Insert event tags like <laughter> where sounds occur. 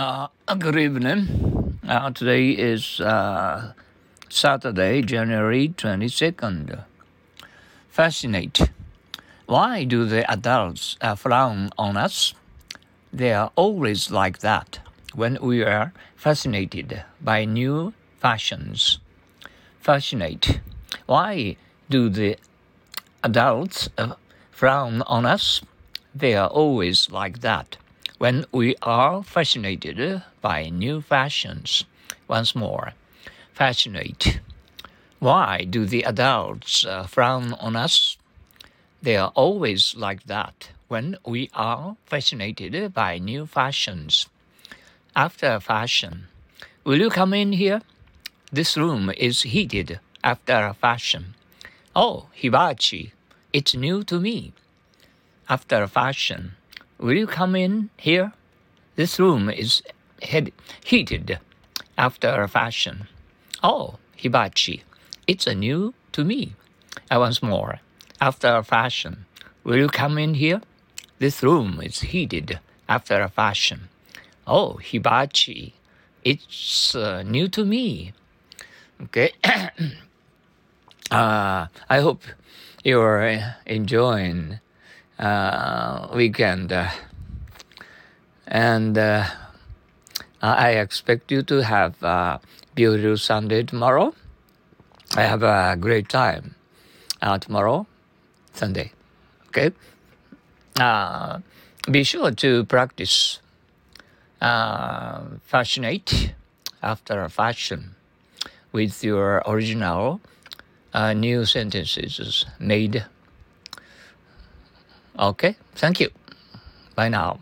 Uh, good evening. Uh, today is uh, Saturday, January 22nd. Fascinate. Why do the adults uh, frown on us? They are always like that when we are fascinated by new fashions. Fascinate. Why do the adults uh, frown on us? They are always like that when we are fascinated by new fashions. Once more, fascinate. Why do the adults uh, frown on us? They are always like that when we are fascinated by new fashions. After fashion, will you come in here? This room is heated after a fashion. Oh, hibachi, it's new to me. After fashion, Will you come in here? This room is head- heated after a fashion. Oh, hibachi, it's a new to me. And once more, after a fashion. Will you come in here? This room is heated after a fashion. Oh, hibachi, it's uh, new to me. Okay. <coughs> uh, I hope you're enjoying uh, weekend. Uh, and uh, I expect you to have a beautiful Sunday tomorrow. I have a great time uh, tomorrow, Sunday. Okay. Be sure to practice uh, fascinate after a fashion with your original uh, new sentences made Okay, thank you. Bye now.